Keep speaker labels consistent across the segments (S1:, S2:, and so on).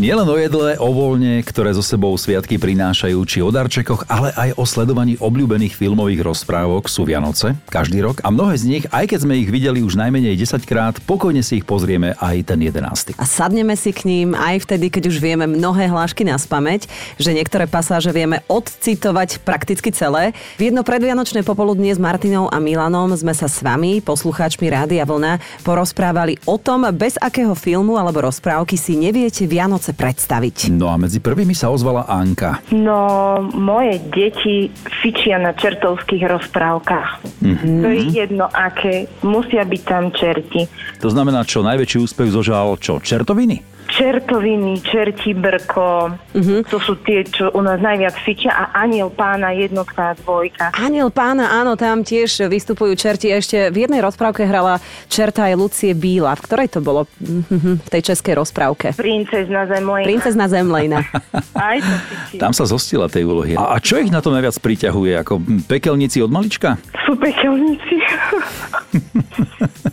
S1: Nielen o jedle, o voľne, ktoré so sebou sviatky prinášajú, či o darčekoch, ale aj o sledovaní obľúbených filmových rozprávok sú Vianoce každý rok a mnohé z nich, aj keď sme ich videli už najmenej 10 krát, pokojne si ich pozrieme aj ten 11.
S2: A sadneme si k ním aj vtedy, keď už vieme mnohé hlášky na spameť, že niektoré pasáže vieme odcitovať prakticky celé. V jedno predvianočné popoludnie s Martinou a Milanom sme sa s vami, poslucháčmi Rádia Vlna, porozprávali o tom, bez akého filmu alebo rozprávky si neviete Vianoce predstaviť.
S1: No a medzi prvými sa ozvala Anka.
S3: No, moje deti fičia na čertovských rozprávkach. Mm-hmm. To je jedno aké, musia byť tam čerti.
S1: To znamená, čo najväčší úspech zožal čo? Čertoviny?
S3: Čertoviny, čerti brko, mm-hmm. to sú tie, čo u nás najviac fičia a aniel pána jednotka a dvojka.
S2: Aniel pána, áno, tam tiež vystupujú čerti. Ešte v jednej rozprávke hrala čerta aj Lucie Bíla. V ktorej to bolo Mhm, v tej českej rozprávke?
S3: Princezna zemlejna.
S2: Princezna Zemlejna.
S3: Aj to fičí.
S1: Tam sa zostila tej úlohy. A, a čo ich na to najviac priťahuje? Ako pekelníci od malička?
S3: Sú pekelníci.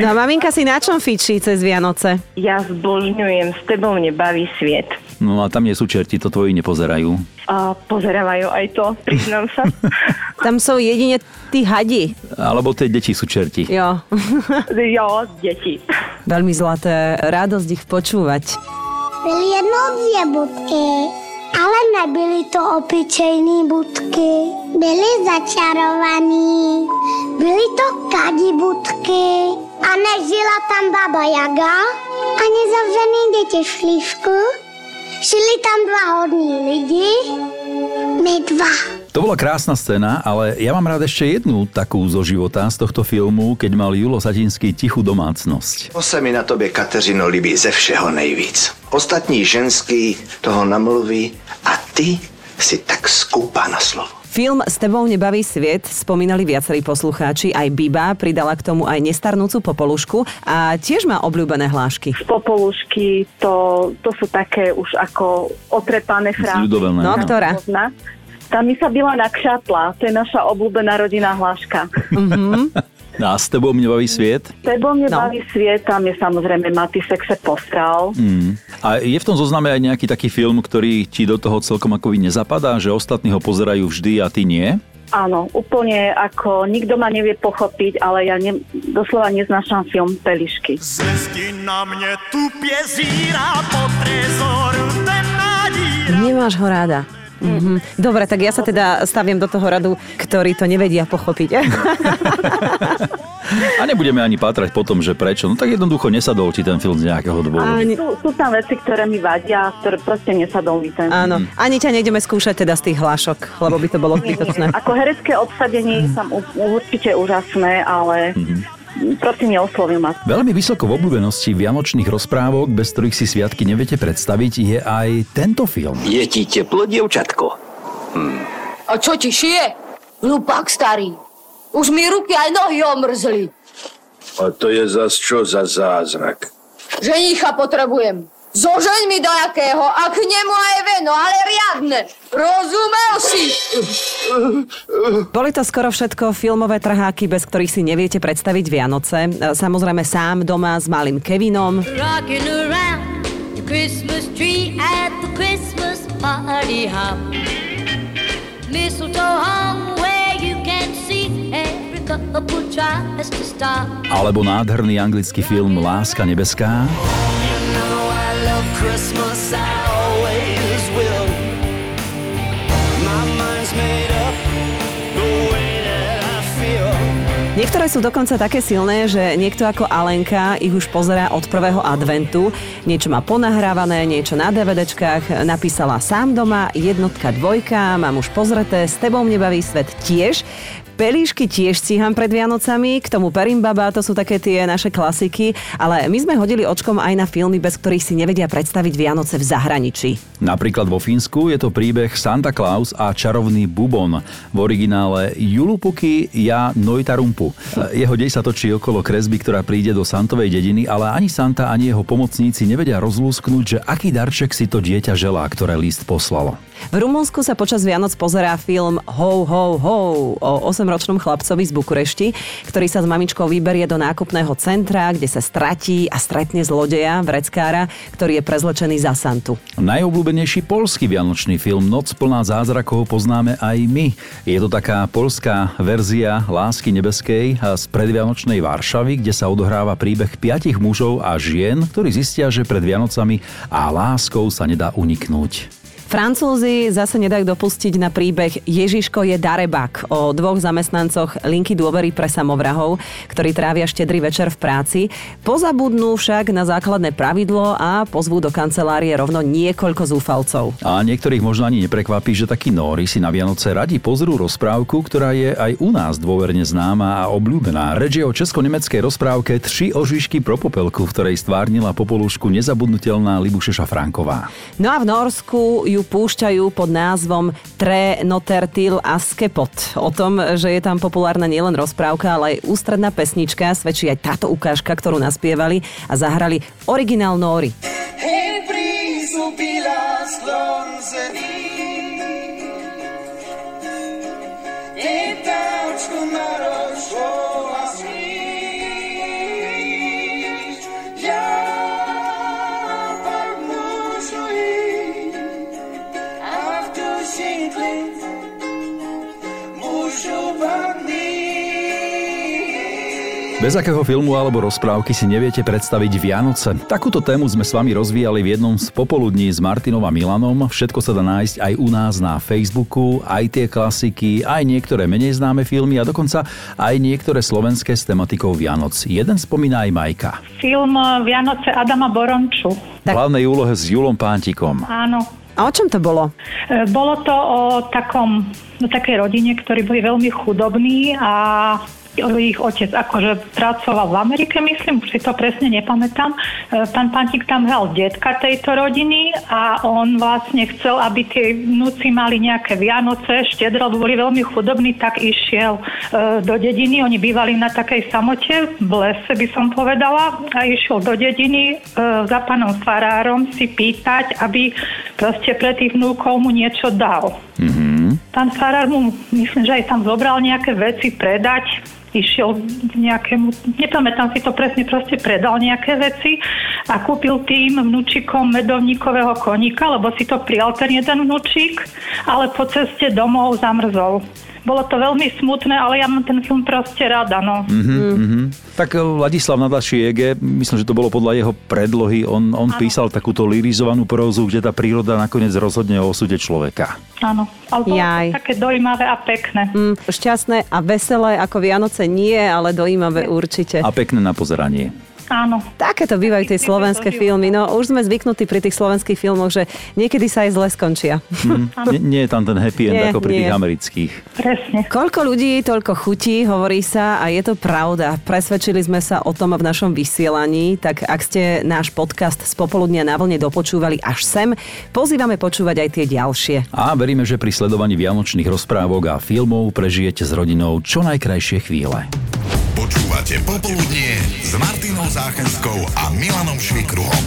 S2: No a maminka si na čom fičí cez Vianoce?
S3: ja zbožňujem, s tebou mne baví sviet.
S1: No a tam nie sú čerti, to tvoji nepozerajú.
S3: A pozerávajú aj to, priznám sa.
S2: Tam sú jedine tí hadi.
S1: Alebo tie deti sú čerti.
S2: Jo,
S3: jo, deti.
S2: veľmi zlaté. Radosť ich počúvať.
S4: Byly jednou dvě budky, ale nebyly to obyčejné budky. Byly začarovaný, byly to kadi budky. A nežila tam baba Jaga, ani zavřený děti v šlívku. Žili tam dva hodní lidi, my dva.
S1: To bola krásna scéna, ale ja mám rád ešte jednu takú zo života z tohto filmu, keď mal Julo Satinský tichú domácnosť.
S5: To se mi na tobě, Kateřino, líbí ze všeho nejvíc. Ostatní ženský toho namluví a ty si tak skúpa na slovo.
S2: Film S tebou nebaví sviet spomínali viacerí poslucháči, aj Biba pridala k tomu aj nestarnúcu popolušku a tiež má obľúbené hlášky.
S3: Popolušky, to, to sú také už ako otrepané frázy.
S2: No, ktorá?
S3: Mi sa byla na kšatla, to je naša obľúbená rodinná hláška.
S1: No a s tebou mne baví sviet?
S3: Tebo mne
S2: No.
S3: baví sviet, tam je samozrejme Matisek se postral.
S1: Mm. A je v tom zozname aj nejaký taký film, ktorý ti do toho celkom akoby nezapadá, že ostatní ho pozerajú vždy a ty nie?
S3: Áno, úplne ako nikto ma nevie pochopiť, ale ja ne, doslova neznášam film Pelišky.
S6: Z hezky na mě tupě zírá po trezoru ten nadíra.
S2: Nemáš ho ráda. Mhm. Dobre, tak ja sa teda staviem do toho radu, ktorí to nevedia pochopiť.
S1: A nebudeme ani pátrať po tom, že prečo. No tak jednoducho nesadol ti ten film z nejakého dôvodu.
S2: Ani,
S3: Sú, sú tam veci, ktoré mi vadia, ktoré proste nesadol mi ten.
S2: áno. Ani ťa nejdeme skúšať teda z tých hlášok, lebo by to bolo zbytočné.
S3: Ako herecké obsadenie je tam u- určite úžasné, ale proste neoslovil ma.
S1: Veľmi vysoko v obľúbenosti vianočných rozprávok, bez ktorých si sviatky neviete predstaviť, je aj tento film.
S5: Je ti teplo, dievčatko?
S7: A čo ti šije? Hlupák starý. Už mi ruky aj nohy omrzli.
S5: A to je zas čo za zázrak?
S7: Ženicha potrebujem. Zožeň mi do jakého a k nemu aj veno, ale riadne. Rozumel si?
S2: Boli to skoro všetko filmové trháky, bez ktorých si neviete predstaviť Vianoce. Samozrejme sám doma s malým Kevinom.
S8: Rocking around the Christmas tree at the Christmas party hop. Mistletoe hung where you can see every couple tries to stop.
S1: Alebo nádherný anglický film Láska nebeská.
S2: Niektoré sú dokonca také silné, že niekto ako Alenka ich už pozerá od prvého adventu. Niečo má ponahrávané, niečo na DVDčkách. Napísala sám doma, jednotka, dvojka, mám už pozreté, s tebou mne baví svet tiež. Pelíšky tiež stíham pred Vianocami, k tomu Perimbaba, to sú také tie naše klasiky, ale my sme hodili očkom aj na filmy, bez ktorých si nevedia predstaviť Vianoce v zahraničí.
S1: Napríklad vo Fínsku je to príbeh Santa Claus a čarovný bubon. V originále Julupuky ja Noitarumpu. Jeho dej sa točí okolo kresby, ktorá príde do Santovej dediny, ale ani Santa, ani jeho pomocníci nevedia rozlúsknuť, že aký darček si to dieťa želá, ktoré list poslalo.
S2: V Rumunsku sa počas Vianoc pozerá film Ho, ho, ho o 8 ročnom chlapcovi z Bukurešti, ktorý sa s mamičkou vyberie do nákupného centra, kde sa stratí a stretne zlodeja, vreckára, ktorý je prezlečený za Santu.
S1: Najobľúbenejší polský vianočný film Noc plná zázrakov poznáme aj my. Je to taká polská verzia Lásky nebeskej z predvianočnej Varšavy, kde sa odohráva príbeh piatich mužov a žien, ktorí zistia, že pred Vianocami a láskou sa nedá uniknúť.
S2: Francúzi zase nedajú dopustiť na príbeh Ježiško je darebak o dvoch zamestnancoch linky dôvery pre samovrahov, ktorí trávia štedrý večer v práci. Pozabudnú však na základné pravidlo a pozvú do kancelárie rovno niekoľko zúfalcov.
S1: A niektorých možno ani neprekvapí, že takí nóri si na Vianoce radi pozrú rozprávku, ktorá je aj u nás dôverne známa a obľúbená. Reč je o česko-nemeckej rozprávke Tři ožišky pro popelku, v ktorej stvárnila popolušku nezabudnutelná Libušeša Franková.
S2: No a v Norsku ju ju púšťajú pod názvom Tre Notertil a Skepot. O tom, že je tam populárna nielen rozprávka, ale aj ústredná pesnička, svedčí aj táto ukážka, ktorú naspievali a zahrali originál Nóri. Hey, Bez akého filmu alebo rozprávky si neviete predstaviť Vianoce? Takúto tému sme s vami rozvíjali v jednom z popoludní s Martinom a Milanom. Všetko sa dá nájsť aj u nás na Facebooku, aj tie klasiky, aj niektoré menej známe filmy a dokonca aj niektoré slovenské s tematikou Vianoc. Jeden spomína aj Majka.
S9: Film Vianoce Adama Boronču.
S1: V hlavnej úlohe s Julom Pántikom.
S9: Áno.
S2: A o čom to bolo?
S9: E, bolo to o takom, no, takej rodine, ktorí boli veľmi chudobní a ich otec akože pracoval v Amerike, myslím, už si to presne nepamätám. E, pán Pantík tam hral detka tejto rodiny a on vlastne chcel, aby tie vnúci mali nejaké Vianoce, štedro, boli veľmi chudobní, tak išiel e, do dediny. Oni bývali na takej samote, v lese by som povedala, a išiel do dediny e, za pánom farárom si pýtať, aby proste pre tých vnúkov mu niečo dal. Mm-hmm. Pán farár mu, myslím, že aj tam zobral nejaké veci predať, išiel k nejakému, nepamätám si to presne, proste predal nejaké veci a kúpil tým vnúčikom medovníkového koníka, lebo si to prijal ten jeden vnúčik, ale po ceste domov zamrzol. Bolo to veľmi smutné, ale ja mám ten film proste rada, no. Mm-hmm,
S1: mm-hmm. Tak eh, Ladislav Nadašiege, myslím, že to bolo podľa jeho predlohy, on, on písal takúto lirizovanú prózu, kde tá príroda nakoniec rozhodne o osude človeka.
S9: Áno, ale bolo Jaj. to také dojímavé a pekné.
S2: Mm, šťastné a veselé ako Vianoce nie, ale dojímavé určite.
S1: A pekné na pozeranie.
S9: Áno.
S2: Takéto bývajú tie slovenské filmy. No už sme zvyknutí pri tých slovenských filmoch, že niekedy sa aj zle skončia.
S1: Mm, nie, nie je tam ten happy end nie, ako pri nie. tých amerických.
S9: Presne.
S2: Koľko ľudí, toľko chutí, hovorí sa a je to pravda. Presvedčili sme sa o tom v našom vysielaní, tak ak ste náš podcast z popoludnia na vlne dopočúvali až sem, pozývame počúvať aj tie ďalšie.
S1: A veríme, že pri sledovaní vianočných rozprávok a filmov prežijete s rodinou čo najkrajšie chvíle.
S10: Počúvate Popoludnie s Martinou Záchenskou a Milanom Švikruhom.